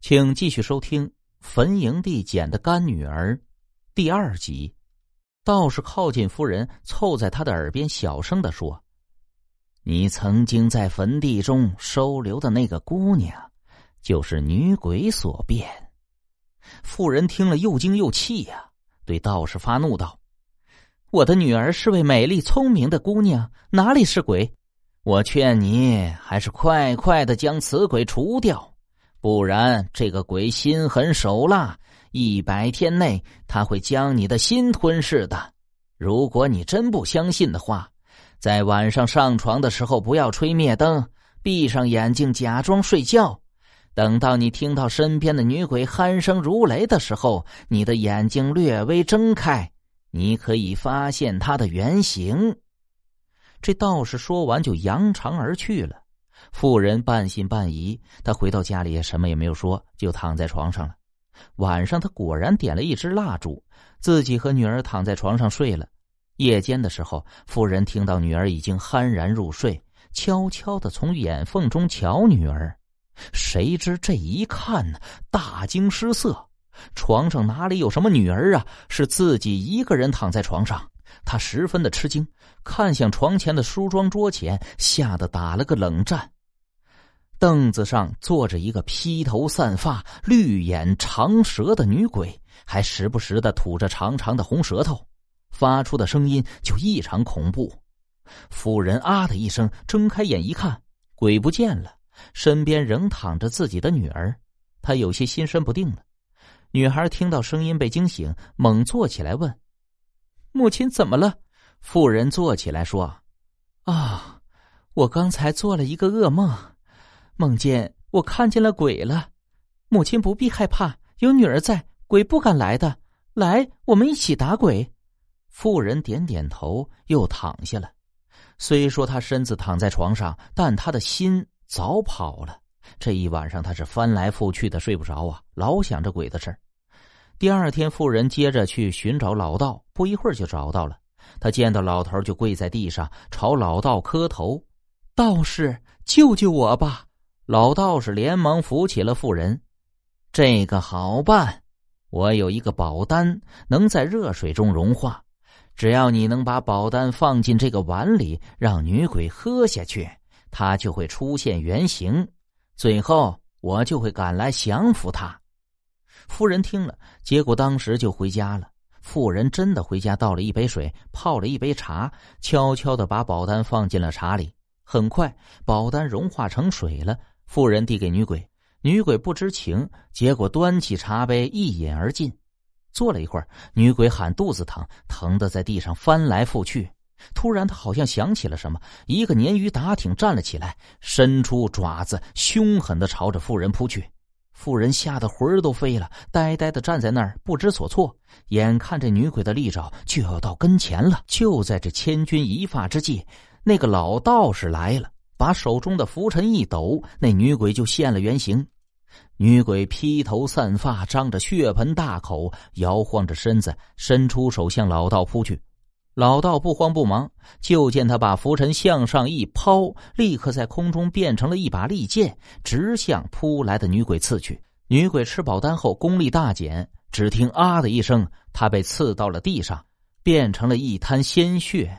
请继续收听《坟营地捡的干女儿》第二集。道士靠近夫人，凑在她的耳边小声的说：“你曾经在坟地中收留的那个姑娘，就是女鬼所变。”妇人听了又惊又气呀，对道士发怒道：“我的女儿是位美丽聪明的姑娘，哪里是鬼？我劝你还是快快的将此鬼除掉。”不然，这个鬼心狠手辣，一百天内他会将你的心吞噬的。如果你真不相信的话，在晚上上床的时候不要吹灭灯，闭上眼睛假装睡觉。等到你听到身边的女鬼鼾声如雷的时候，你的眼睛略微睁开，你可以发现她的原形。这道士说完就扬长而去了。妇人半信半疑，她回到家里什么也没有说，就躺在床上了。晚上，她果然点了一支蜡烛，自己和女儿躺在床上睡了。夜间的时候，妇人听到女儿已经酣然入睡，悄悄的从眼缝中瞧女儿。谁知这一看呢，大惊失色，床上哪里有什么女儿啊？是自己一个人躺在床上。他十分的吃惊，看向床前的梳妆桌前，吓得打了个冷战。凳子上坐着一个披头散发、绿眼长舌的女鬼，还时不时的吐着长长的红舌头，发出的声音就异常恐怖。妇人啊的一声，睁开眼一看，鬼不见了，身边仍躺着自己的女儿。她有些心神不定了。女孩听到声音被惊醒，猛坐起来问：“母亲怎么了？”妇人坐起来说：“啊，我刚才做了一个噩梦。”梦见我看见了鬼了，母亲不必害怕，有女儿在，鬼不敢来的。来，我们一起打鬼。妇人点点头，又躺下了。虽说她身子躺在床上，但她的心早跑了。这一晚上，她是翻来覆去的睡不着啊，老想着鬼的事儿第二天，妇人接着去寻找老道，不一会儿就找到了。他见到老头，就跪在地上朝老道磕头：“道士，救救我吧！”老道士连忙扶起了妇人，这个好办，我有一个宝丹，能在热水中融化。只要你能把宝丹放进这个碗里，让女鬼喝下去，她就会出现原形。最后，我就会赶来降服她。夫人听了，结果当时就回家了。妇人真的回家倒了一杯水，泡了一杯茶，悄悄的把保单放进了茶里。很快，保单融化成水了。妇人递给女鬼，女鬼不知情，结果端起茶杯一饮而尽。坐了一会儿，女鬼喊肚子疼，疼的在地上翻来覆去。突然，她好像想起了什么，一个鲶鱼打挺站了起来，伸出爪子，凶狠的朝着妇人扑去。妇人吓得魂儿都飞了，呆呆的站在那儿，不知所措。眼看着女鬼的利爪就要到跟前了，就在这千钧一发之际，那个老道士来了。把手中的拂尘一抖，那女鬼就现了原形。女鬼披头散发，张着血盆大口，摇晃着身子，伸出手向老道扑去。老道不慌不忙，就见他把拂尘向上一抛，立刻在空中变成了一把利剑，直向扑来的女鬼刺去。女鬼吃饱丹后功力大减，只听“啊”的一声，她被刺到了地上，变成了一滩鲜血。